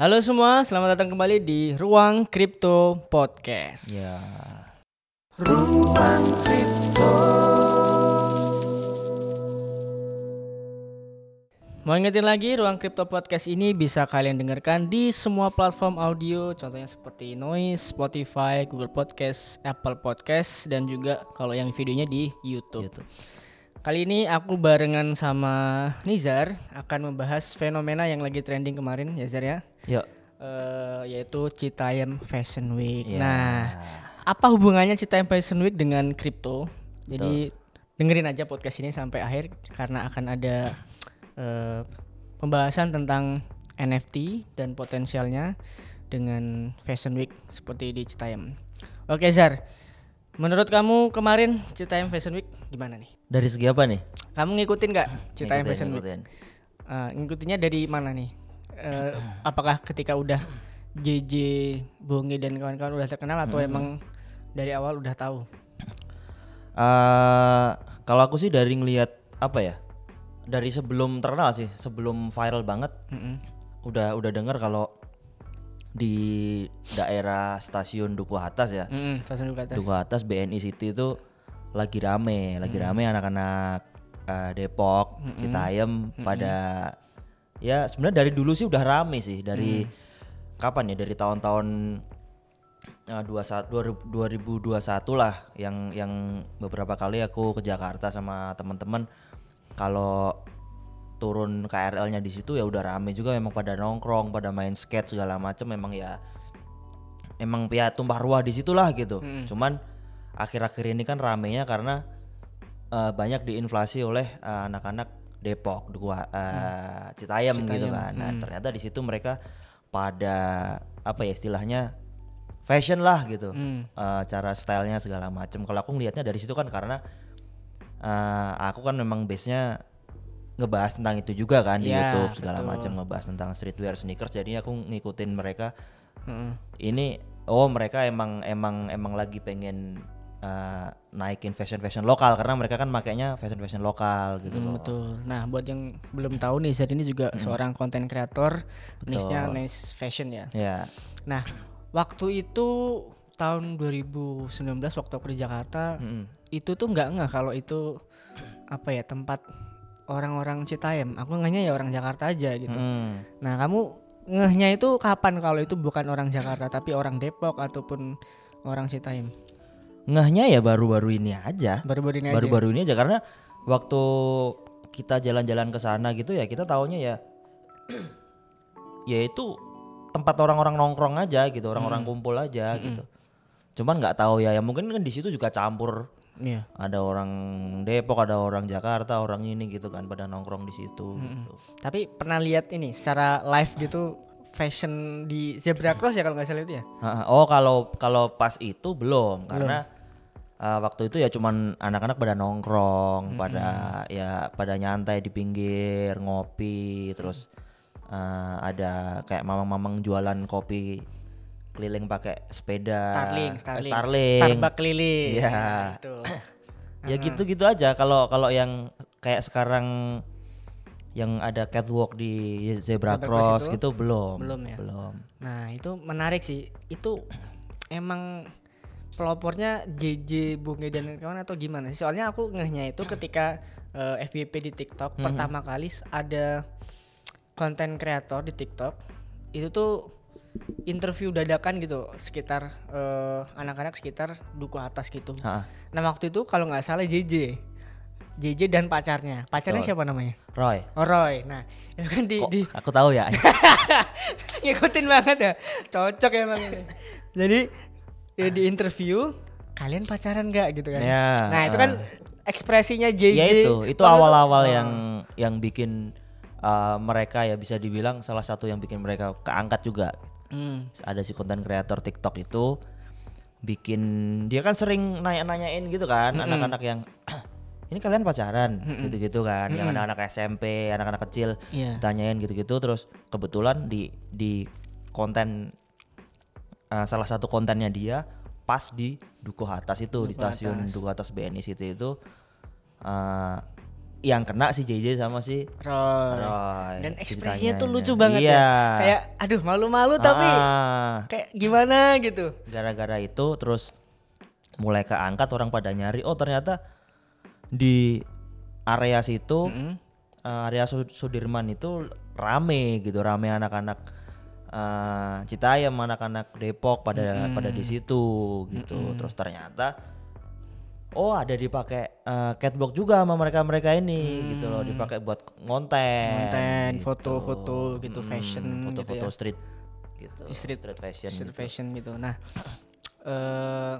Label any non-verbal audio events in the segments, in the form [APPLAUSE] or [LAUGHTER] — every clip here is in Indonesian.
Halo semua, selamat datang kembali di Ruang Kripto Podcast. Ya. Mau ingetin lagi, Ruang Kripto Podcast ini bisa kalian dengarkan di semua platform audio, contohnya seperti Noise, Spotify, Google Podcast, Apple Podcast, dan juga kalau yang videonya di YouTube. YouTube. Kali ini aku barengan sama Nizar akan membahas fenomena yang lagi trending kemarin, ya Zar ya, Yuk. Eh, yaitu Citayam Fashion Week. Ya. Nah, apa hubungannya Citayam Fashion Week dengan kripto? Jadi dengerin aja podcast ini sampai akhir karena akan ada eh, pembahasan tentang NFT dan potensialnya dengan Fashion Week seperti di Citayam. Oke Zar, menurut kamu kemarin Citayam Fashion Week gimana nih? Dari segi apa nih? Kamu ngikutin nggak Ngikutin, Fashion Week? ngikutin. Eh, ngikutinnya dari mana nih? Eh, apakah ketika udah JJ Bonge dan kawan-kawan udah terkenal atau emang dari awal udah tahu? Eh, kalau aku sih dari ngelihat apa ya? Dari sebelum terkenal sih, sebelum viral banget, Mm-mm. udah udah dengar kalau di daerah stasiun Duku Atas ya. Mm-mm, Fashion Week atas. Duku Atas BNI City itu lagi rame, lagi rame anak-anak eh, Depok, Citayam pada ya sebenarnya dari dulu sih udah rame sih dari kapan ya dari tahun-tahun eh, 21 2021 lah yang yang beberapa kali aku ke Jakarta sama teman-teman. Kalau turun KRL-nya di situ ya udah rame juga memang pada nongkrong, pada main skate segala macam memang ya emang ya tumpah ruah di situlah gitu. Cuman akhir-akhir ini kan ramenya karena eh, banyak diinflasi oleh eh, anak-anak Depok, Duku, eh, Citayam, gitu Citayam, kan. Nah, ternyata di situ mereka pada apa ya istilahnya fashion lah gitu. Hmm. Eh, cara stylenya segala macam. Kalau aku ngelihatnya dari situ kan karena eh, aku kan memang base-nya ngebahas tentang itu juga kan di Ya, YouTube segala macam ngebahas tentang streetwear sneakers jadi aku ngikutin mereka Mm-mm. ini oh mereka emang emang emang lagi pengen uh, naikin fashion fashion lokal karena mereka kan makainya fashion fashion lokal gitu Mm, loh. betul. Nah, buat yang belum tahu nih, Zar ini juga seorang konten kreator, niche-nya Betul. niche fashion ya. Ya. Nah, waktu itu tahun 2019 waktu aku di Jakarta, Mm-mm. itu tuh nggak ngeh kalau itu apa ya tempat orang-orang Citayam. Aku ngehnya ya orang Jakarta aja gitu. Mm. Nah, kamu ngehnya itu kapan kalau itu bukan orang Jakarta tapi orang Depok ataupun orang Citayam? Ngehnya ya baru-baru ini aja. Baru-baru ini aja. Baru-baru ini aja karena waktu kita jalan-jalan ke sana gitu ya kita taunya ya [CLEARS THROAT] ya itu tempat orang-orang nongkrong aja gitu, orang-orang kumpul aja gitu. Cuman nggak tahu ya, ya mungkin kan di situ juga campur Iya. ada orang Depok, ada orang Jakarta, orang ini gitu kan pada nongkrong di situ gitu. Tapi pernah lihat ini secara live gitu fashion di Zebra Cross ya kalau nggak salah itu ya? Oh kalau kalau pas itu belum karena uh, waktu itu ya cuman anak-anak pada nongkrong, pada ya pada nyantai di pinggir ngopi, terus uh, ada kayak mamang-mamang jualan kopi keliling pakai sepeda, Starling, eh, Starling. Starling. Starbucks keliling. Iya. Nah, itu. [LAUGHS] ya gitu-gitu aja. Kalau kalau yang kayak sekarang yang ada catwalk di Zebra, Zebra Cross Cross itu gitu belum, belum ya? belum. Nah, itu menarik sih. Itu emang pelopornya JJ Bunge dan kawan atau gimana sih? Soalnya aku ngehnya itu ketika eh, FYP di TikTok pertama kali ada konten kreator di TikTok itu tuh interview dadakan gitu sekitar eh, anak-anak sekitar duku atas gitu. Ha, Nah waktu itu kalau nggak salah JJ, JJ dan pacarnya. Pacarnya Betul. siapa namanya? Roy, Oh Roy. Nah itu kan di, kok di aku tahu ya. [LAUGHS] ngikutin banget ya, cocok emang ini. Jadi ya, di interview kalian pacaran nggak gitu kan? Ya, Nah itu kan ekspresinya JJ. ya itu, itu awal-awal oh, yang yang bikin uh, mereka ya bisa dibilang salah satu yang bikin mereka keangkat juga. Hmm. Ada si konten kreator TikTok itu bikin dia kan sering nanya-nanyain gitu kan anak-anak yang ini kalian pacaran gitu-gitu kan yang anak-anak SMP anak-anak kecil Iya. tanyain gitu-gitu terus kebetulan di di konten uh, salah satu kontennya dia pas di Duku Atas itu di Duku stasiun Atas. Duku Atas BNI City itu uh, yang kena si JJ sama si Roy. Roy. Dan ekspresinya tuh lucu banget iya. ya. Kayak aduh malu-malu tapi Ah, kayak gimana gitu. gara-gara itu terus mulai keangkat orang pada nyari oh ternyata di area situ Mm-mm. eh, area Su- Sudirman itu rame gitu rame anak-anak eh, Citayam anak-anak Depok pada pada di situ gitu terus ternyata oh ada dipakai eh, catwalk juga sama mereka-mereka ini gitu loh dipakai buat ngonten Konten, gitu. foto-foto gitu, fashion gitu foto-foto ya. street gitu Street- street fashion Street gitu. fashion gitu. Nah, [CLEARS THROAT] eh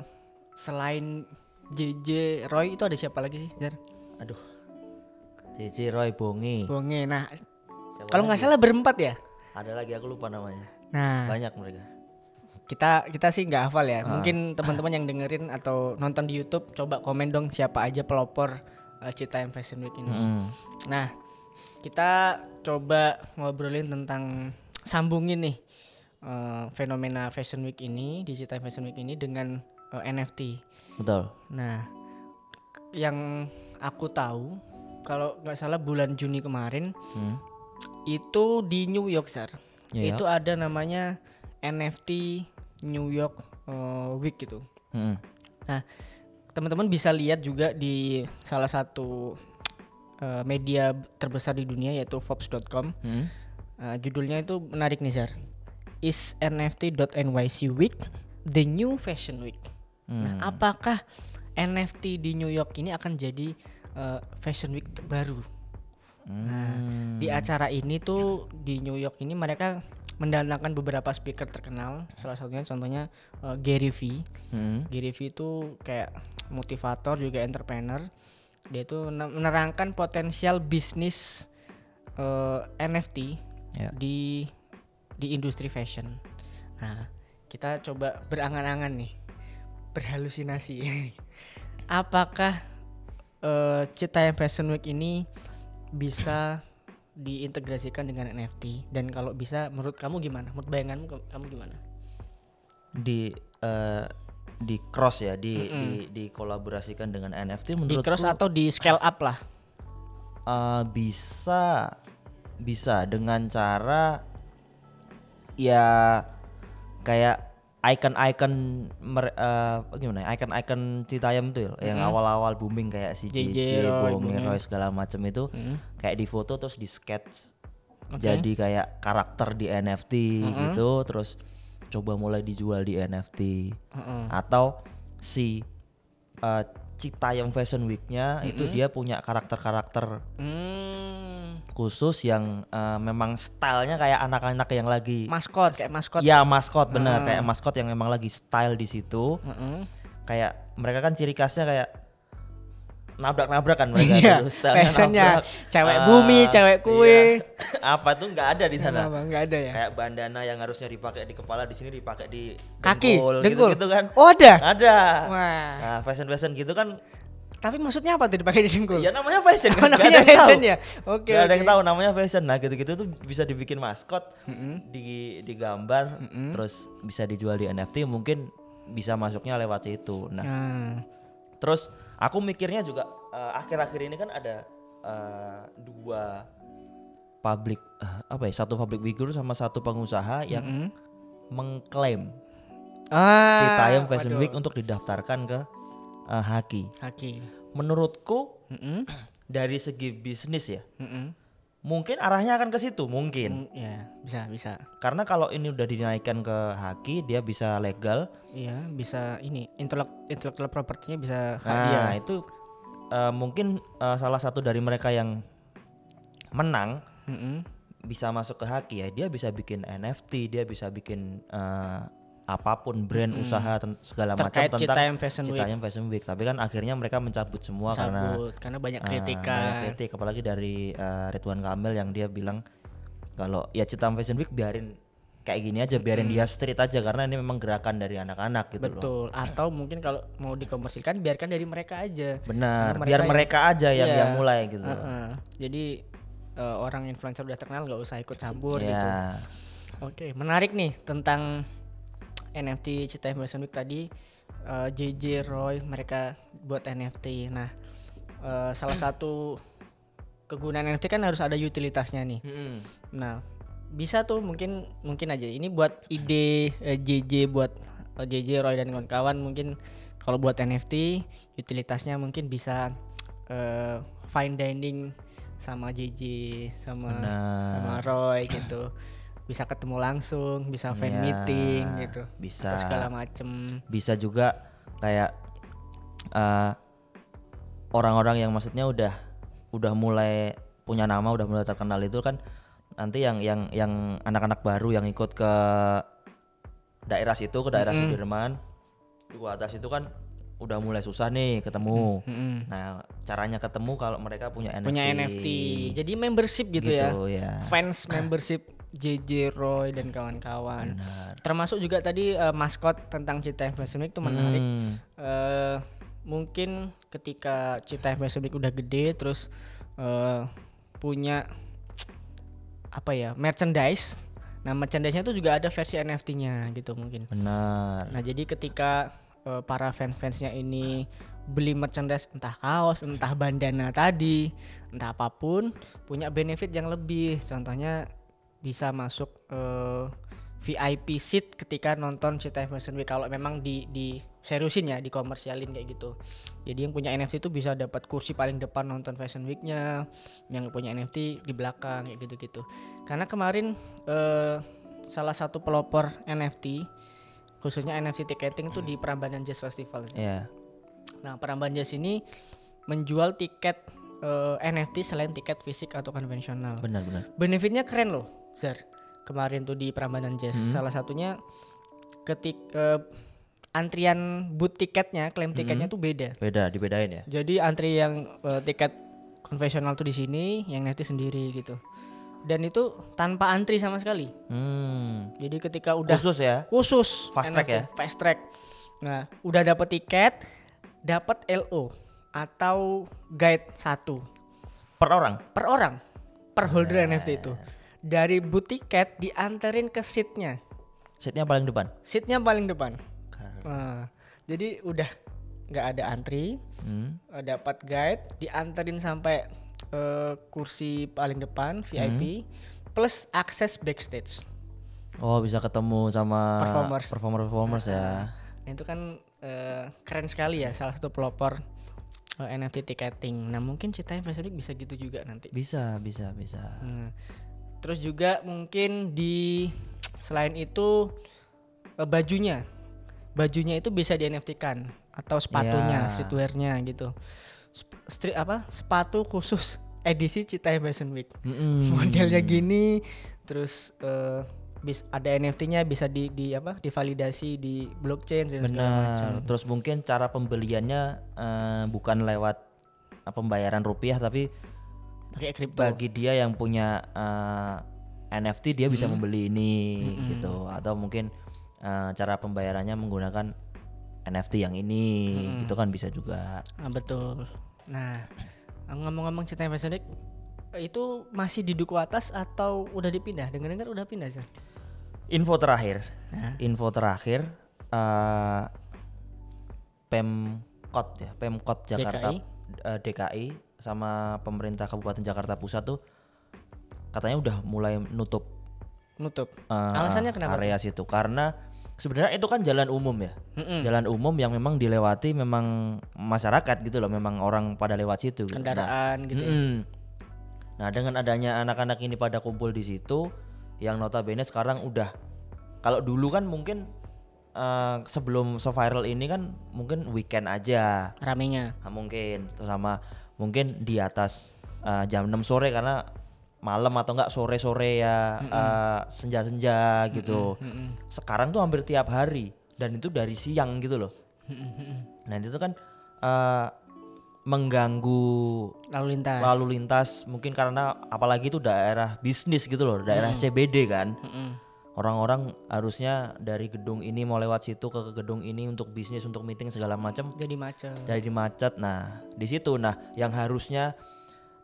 selain JJ Roy itu ada siapa lagi sih, Jar? aduh JJ Roy Bongi Bonge. Nah, kalau nggak salah berempat ya. ada lagi aku lupa namanya Nah, banyak mereka kita kita sih nggak hafal Ah. ya. Mungkin teman-teman yang dengerin atau nonton di YouTube coba komen dong siapa aja pelopor uh, Citayam Fashion Week ini. Mm. Nah, kita coba ngobrolin tentang sambungin nih uh, fenomena Fashion Week ini di Citayam Fashion Week ini dengan uh, NFT. betul Nah, yang aku tahu kalau nggak salah bulan Juni kemarin Hmm. itu di New York, Sar. New Itu ada namanya NFT New York uh, Week gitu. Mm. Nah, teman-teman bisa lihat juga di salah satu uh, media terbesar di dunia yaitu Forbes.com. Mm. Uh, judulnya itu menarik nih, Zar. Is NFT.NYC Week the new fashion week? Nah, apakah NFT di New York ini akan jadi uh, fashion week baru? Nah, di acara ini tuh di New York ini mereka mendatangkan beberapa speaker terkenal. Salah satunya contohnya uh, Gary V. Mm. Gary V itu kayak motivator juga entrepreneur. Dia itu menerangkan potensial bisnis eh, NFT Ya. di di industri fashion. Nah, kita coba berangan-angan nih, berhalusinasi. Apakah eh, Citayam Fashion Week ini bisa diintegrasikan dengan NFT dan kalau bisa menurut kamu gimana? Menurut bayanganmu kamu gimana? di eh, di cross ya di di dikolaborasikan dengan NFT Di menurutku cross atau di scale up lah? eh, bisa bisa dengan cara ya kayak icon-icon eh, apa gimana ya, icon-icon Citayam tuh ya, yang awal-awal booming kayak si JJ, JJ, Roy, segala macam itu Mm. kayak di foto terus di sketch. Oke. jadi kayak karakter di NFT gitu terus coba mulai dijual di NFT Heeh. atau si eh, Citayam Fashion Week-nya itu dia punya karakter-karakter Hmm, khusus yang eh, memang stylenya kayak anak-anak yang lagi maskot kayak maskot. ya maskot bener kayak maskot yang memang lagi style di situ Heeh. kayak mereka kan ciri khasnya kayak nabrak-nabrak kan mereka Iya, stylenya fashionnya nabrak. cewek Ah, bumi, cewek kue. iya. [LAUGHS] apa tuh nggak ada di sana? Nggak ada ya? kayak bandana yang harusnya dipakai di kepala di sini dipakai di Kaki, dengkul, dengkul. gitu, kan Oh ada. ada Wah. nah fashion fashion gitu kan Tapi maksudnya apa tuh dipakai di dengkul? ya namanya fashion Oh, kan namanya ada yang tahu. fashion ya? Oke, Nggak ada yang tahu namanya fashion nah gitu gitu tuh bisa dibikin maskot di digambar terus bisa dijual di NFT mungkin bisa masuknya lewat situ nah Nah, Terus aku mikirnya juga eh, akhir-akhir ini kan ada eh, dua public eh, apa ya satu public figure sama satu pengusaha yang mm. mengklaim ah, Citayam Fashion waduh. Week untuk didaftarkan ke eh, Haki. Haki. Menurutku Mm-mm. [CLEARS THROAT] dari segi bisnis ya Mm-mm. mungkin arahnya akan ke situ mungkin Mm, Ya bisa bisa. karena kalau ini udah dinaikkan ke Haki dia bisa legal Iya bisa ini intelek intellectual propertinya bisa hak nah itu eh, mungkin eh, salah satu dari mereka yang menang Mm-mm. bisa masuk ke Haki ya dia bisa bikin NFT dia bisa bikin apa pun brand usaha ten- segala macam tentang Citayam Fashion Week. Citayam Fashion Week tapi kan akhirnya mereka mencabut semua karena Cabut karena banyak eh, kritikan. banyak kritik apalagi dari eh, Ridwan Kamil yang dia bilang kalau ya Citayam Fashion Week biarin kayak gini aja biarin dia street aja karena ini memang gerakan dari anak-anak gitu loh Betul. Atau mungkin kalau mau dikomersilkan biarkan dari mereka aja. benar Karena biar mereka mereka aja yang Iya. yang mulai gitu Heeh. Jadi eh, orang influencer udah terkenal nggak usah ikut campur gitu. ya Oke, menarik nih tentang NFT Citayam Fashion Week tadi eh, JJ Roy mereka buat NFT. Nah, eh, salah [CLEARS THROAT] satu kegunaan NFT kan harus ada utilitasnya nih. Nah, bisa tuh mungkin mungkin aja ini buat ide eh, JJ buat eh, JJ Roy dan kawan-kawan mungkin kalau buat NFT utilitasnya mungkin bisa eh, fine dining sama JJ sama Benar. sama Roy gitu. [CLEARS THROAT] Bisa ketemu langsung, bisa fan Iya, meeting gitu. bisa. Atau segala macem. bisa juga kayak eh, orang-orang yang maksudnya udah udah mulai punya nama udah mulai terkenal itu kan nanti yang yang yang anak-anak baru yang ikut ke daerah situ ke daerah Sudirman di atas itu kan udah mulai susah nih ketemu Mm-mm. nah caranya ketemu kalau mereka punya NFT Punya NFT. Jadi membership gitu, ya. Gitu, ya. Fans membership JJ Roy dan kawan-kawan. Termasuk juga tadi eh, maskot tentang Cita Fashion Week itu menarik. Hmm, Eh, mungkin ketika Cita Fashion Week udah gede terus eh, punya apa ya merchandise. Nah merchandise-nya itu juga ada versi NFT-nya gitu mungkin. benar Nah jadi ketika eh, para fans-fansnya ini beli merchandise entah kaos, entah bandana tadi, entah apa pun, punya benefit yang lebih. Contohnya bisa masuk eh, VIP seat ketika nonton Cita Fashion Week kalau memang di di seriusin ya, di komersialin kayak gitu. Jadi yang punya NFT itu bisa dapat kursi paling depan nonton Fashion Week-nya, yang punya NFT di belakang kayak gitu-gitu. Karena kemarin eh, salah satu pelopor NFT khususnya NFC ticketing tuh di Prambanan Jazz Festival. ya Nah, Prambanan Jazz ini menjual tiket eh, NFT selain tiket fisik atau konvensional. benar-benar Benefitnya keren loh, Zar. Kemarin tuh di Prambanan Jazz. Salah satunya ketik eh, antrian booth tiketnya, klaim tiketnya tuh beda. beda dibedain ya? Jadi antri yang eh, tiket konvensional tuh di sini, yang NFT sendiri gitu. Dan itu tanpa antri sama sekali. hmm. Jadi ketika udah khusus ya? Khusus. Fast track ya? fast track. Nah udah dapet tiket dapat LO atau guide satu. Per orang? Per orang. Per holder NFT itu dari booth tiket dianterin ke seatnya seatnya paling depan seatnya paling depan Nah, jadi udah nggak ada antri Hmm. eh, dapat guide dianterin sampai eh, kursi paling depan VIP plus akses backstage Oh bisa ketemu sama Performers. performer performers ya. Nah, itu kan eh, keren sekali ya salah satu pelopor NFT ticketing. Nah mungkin ceritanya Week bisa gitu juga nanti. Bisa bisa bisa. Nah, terus juga mungkin di selain itu eh, bajunya, bajunya itu bisa di NFT kan atau sepatunya, Ya. streetwearnya gitu. Sp- Street apa? Sepatu khusus edisi Citai Fashion Week. Mm-mm. Modelnya gini, terus eh, bis ada NFT-nya bisa di, di apa? Divalidasi di blockchain dan segala macam. Benar. Terus mungkin cara pembeliannya eh, bukan lewat eh, pembayaran rupiah tapi Pakai kripto. bagi dia yang punya eh, NFT dia bisa membeli ini gitu atau mungkin eh, cara pembayarannya menggunakan NFT yang ini gitu kan bisa juga. Ah, betul. Nah, ngomong-ngomong Week eh, itu masih di Duku Atas atau udah dipindah? Dengar-dengar udah pindah sih. Info terakhir. Nah. Info terakhir eh Pemkot ya, Pemkot Jakarta DKI. eh, DKI sama pemerintah Kabupaten Jakarta Pusat tuh katanya udah mulai nutup Nutup. eh, Alasannya kenapa? area situ karena sebenarnya itu kan jalan umum ya. Mm-mm. Jalan umum yang memang dilewati memang masyarakat gitu loh, memang orang pada lewat situ gitu. Nah, Kendaraan gitu. ya. Mm-mm. Nah, dengan adanya anak-anak ini pada kumpul di situ, yang notabene sekarang udah kalau dulu kan mungkin eh, sebelum so viral ini kan mungkin weekend aja, Ramenya. Nah, mungkin terus sama mungkin di atas eh, jam 6 sore karena malam atau enggak sore-sore ya eh, senja-senja gitu. Mm-mm. Sekarang tuh hampir tiap hari dan itu dari siang gitu loh. Nah, itu kan eh, mengganggu Lalu lintas. lalu lintas mungkin karena apalagi itu daerah bisnis gitu loh daerah CBD kan Mm-mm. Orang-orang harusnya dari gedung ini mau lewat situ ke gedung ini untuk bisnis untuk meeting segala macam. Jadi macet. jadi macet. Nah di situ. Nah yang harusnya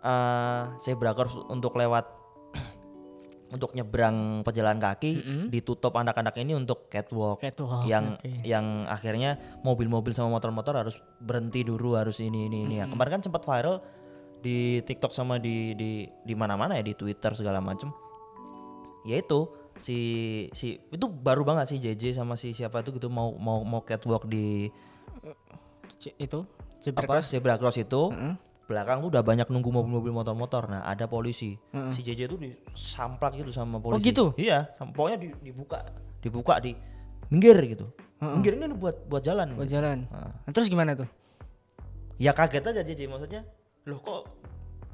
eh zebra cross untuk lewat [CLEARS THROAT] untuk nyebrang pejalan kaki ditutup anak-anak ini untuk catwalk. Catwalk, yang oke. yang akhirnya mobil-mobil sama motor-motor harus berhenti dulu harus ini ini ini. Ya. kemarin kan sempat viral di TikTok sama di di di mana-mana ya di Twitter segala macem. Ya itu si si itu baru banget sih JJ sama si siapa itu gitu mau mau mau catwalk di C- itu zebra apa cross. zebra cross itu Heeh. belakang tuh udah banyak nunggu mobil-mobil motor-motor nah ada polisi Heeh. si JJ tuh disamplak gitu sama polisi gitu? iya pokoknya di- dibuka dibuka di minggir gitu minggir ini buat buat jalan buat jalan. Heeh. Nah, terus gimana tuh? ya kaget aja JJ maksudnya loh kok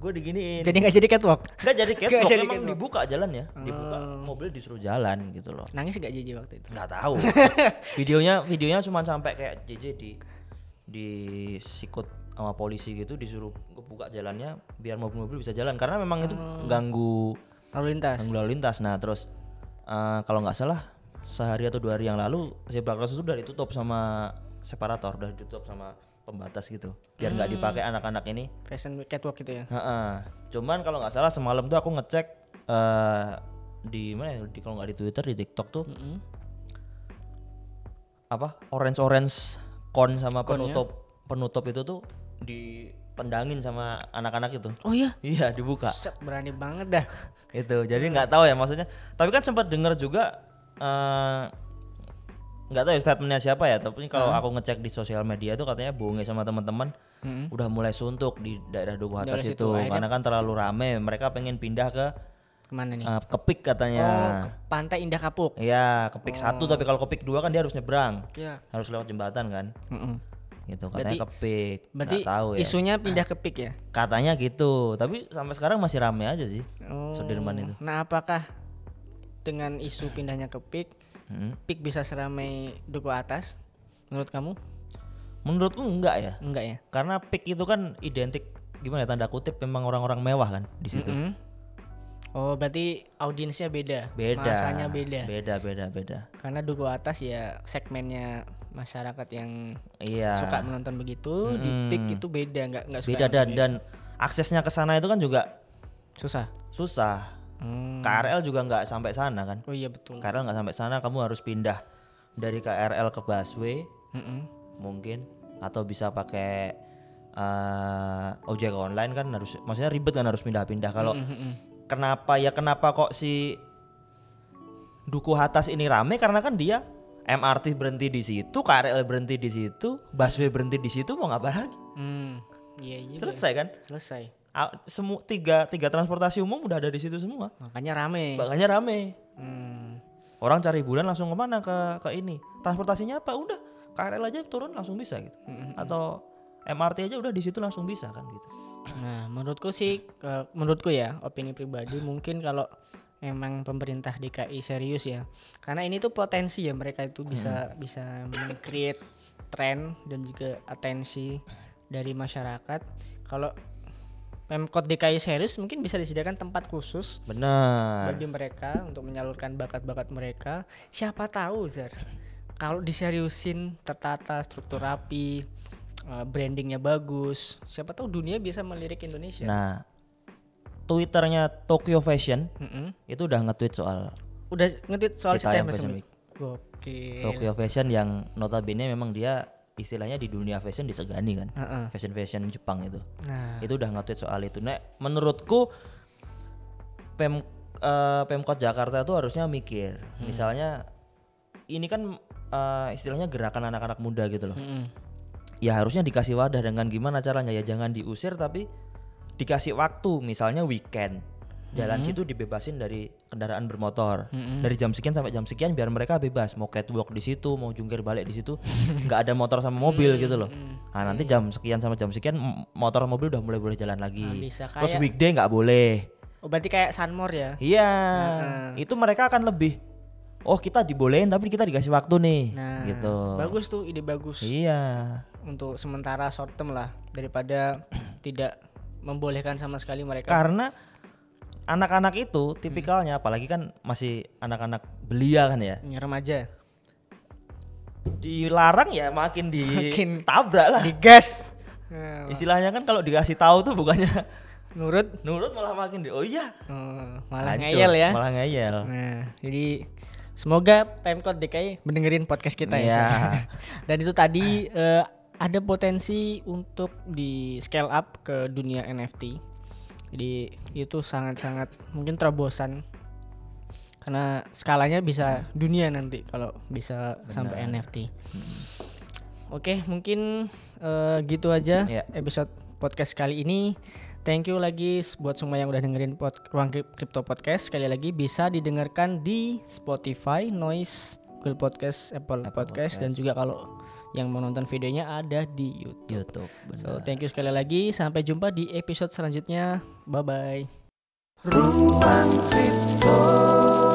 gue diginiin Jadi nggak jadi catwalk? Nggak jadi [LAUGHS] Nggak catwalk jadi emang catwalk. dibuka jalan ya dibuka Oh. mobil disuruh jalan gitu loh Nangis gak JJ waktu itu? nggak tahu [LAUGHS] videonya videonya cuma sampai kayak JJ di di sikut sama polisi gitu disuruh buka jalannya biar mobil-mobil bisa jalan karena memang itu ganggu Lalu lintas. ganggu lalu lintas nah terus eh, kalau nggak salah sehari atau dua hari yang lalu zebra cross itu udah ditutup sama separator udah ditutup sama pembatas gitu biar nggak dipakai anak-anak ini Fashion catwalk gitu ya. Ha-ha. Cuman kalau nggak salah semalam tuh aku ngecek eh di mana ya? Di kalau nggak di Twitter di TikTok tuh Mm-mm. apa orange orange kon sama ya? penutup penutup itu tuh dipendangin sama anak-anak itu. Oh iya. Iya dibuka Set, berani banget dah. itu. Jadi nggak tahu ya maksudnya. Tapi kan sempat dengar juga eh, nggak tahu ya statementnya siapa ya. Tapi kalau aku ngecek di sosial media tuh katanya Bunge sama teman-teman Mm-mm. udah mulai suntuk di daerah Duku Atas itu situ. Akhirnya- karena kan terlalu rame. Mereka pengen pindah ke Ke mana nih? eh, Kepik katanya. Oh, ke Pantai Indah Kapuk. Iya, kepik satu tapi kalau kepik dua kan dia harus nyebrang, Iya. harus lewat jembatan kan, Mm-mm. gitu katanya kepik. Berarti Nggak tahu ya. isunya pindah ke PIK ya? Katanya gitu, tapi sampai sekarang masih rame aja sih. Oh. Sudirman itu. Nah, apakah dengan isu pindahnya ke PIK, Hmm. PIK bisa seramai Duku Atas? Menurut kamu? Menurutku enggak ya, Enggak ya? karena pik itu kan identik gimana ya tanda kutip memang orang-orang mewah kan di situ. Mm-mm. Oh, berarti audiensnya beda. Beda. Masanya beda. Beda, beda, beda. Karena Duku Atas ya segmennya masyarakat yang Iya. suka menonton begitu, di PIK itu beda, nggak nggak suka Beda dan dan aksesnya ke sana itu kan juga susah. susah. Hmm. KRL juga nggak sampai sana kan. Oh iya betul. KRL nggak sampai sana, kamu harus pindah dari KRL ke busway Mm-mm. mungkin atau bisa pakai eh, ojek online kan harus maksudnya ribet kan harus pindah-pindah kalau Mm-mm. kenapa ya kenapa kok si Duku Atas ini rame karena kan dia MRT berhenti di situ, KRL berhenti di situ, busway berhenti di situ mau ngapa lagi? Hmm. Iya iya. Selesai kan? Selesai. Semua tiga tiga transportasi umum udah ada di situ semua. Makanya rame. Makanya rame. Hmm. Orang cari hiburan langsung ke mana ke ke ini. Transportasinya apa? Udah KRL aja turun langsung bisa gitu. Atau MRT aja udah di situ langsung bisa kan gitu. Nah, menurutku sih, ke- menurutku ya, opini pribadi mungkin kalau emang pemerintah DKI serius ya, karena ini tuh potensi ya mereka itu bisa bisa create tren dan juga atensi dari masyarakat. Kalau Pemkot DKI serius mungkin bisa disediakan tempat khusus Benar. bagi mereka untuk menyalurkan bakat-bakat mereka. Siapa tahu Zar, kalau diseriusin tertata, struktur rapi, eh, brandingnya bagus, siapa tahu dunia bisa melirik Indonesia. Nah, Twitternya Tokyo Fashion Mm-mm. itu udah nge-tweet soal Udah ngetit soal Citayam Fashion. Week. Gokil. Tokyo Fashion yang notabene memang dia istilahnya di dunia fashion disegani kan. Heeh. Fashion fashion Jepang itu. Nah, Itu udah nge-tweet soal itu. Nah, menurutku Pem eh, Pemkot Jakarta itu harusnya mikir. Hmm. Misalnya ini kan eh, istilahnya gerakan anak-anak muda gitu loh. mm-mm. ya harusnya dikasih wadah dengan gimana caranya ya jangan diusir tapi dikasih waktu misalnya weekend jalan situ dibebasin dari kendaraan bermotor. Dari jam sekian sampai jam sekian biar mereka bebas. Mau catwalk di situ mau jungkir balik di situ [LAUGHS] nggak ada motor sama mobil gitu loh. nah nanti jam sekian sama jam sekian motor mobil udah mulai boleh jalan lagi. Nah, bisa terus kayak- weekday nggak boleh. Oh berarti kayak Sunmore ya? iya. Itu mereka akan lebih oh kita dibolehin tapi kita dikasih waktu nih. Nah, gitu. bagus tuh ide bagus. Iya. Untuk sementara short term lah daripada [CLEARS THROAT] tidak membolehkan sama sekali mereka. karena anak-anak itu tipikalnya apalagi kan masih anak-anak belia kan ya Ya, remaja. dilarang ya makin ditabrak lah Digas. [LAUGHS] Istilahnya kan kalau dikasih tahu tuh bukannya [LAUGHS] nurut nurut malah makin di oh iya oh, malah Hancur, ngeyel ya. malah ngeyel Nah, jadi semoga Pemkot DKI mendengerin podcast kita ya. Iya. Sar. [LAUGHS] Dan itu tadi eh, ada potensi untuk di scale up ke dunia NFT. Jadi itu sangat-sangat mungkin terobosan karena skalanya bisa dunia nanti kalau bisa sampai NFT. Oke, mungkin eh, gitu aja Ya. episode podcast kali ini. Thank you lagi buat semua yang udah dengerin pod, Ruang Kripto Podcast. Sekali lagi bisa didengarkan di Spotify, Noise, Google Podcast, Apple, Apple Podcast, dan juga kalau yang mau nonton videonya ada di YouTube. YouTube. So, thank you sekali lagi. Sampai jumpa di episode selanjutnya. Bye bye. Ruang Kripto.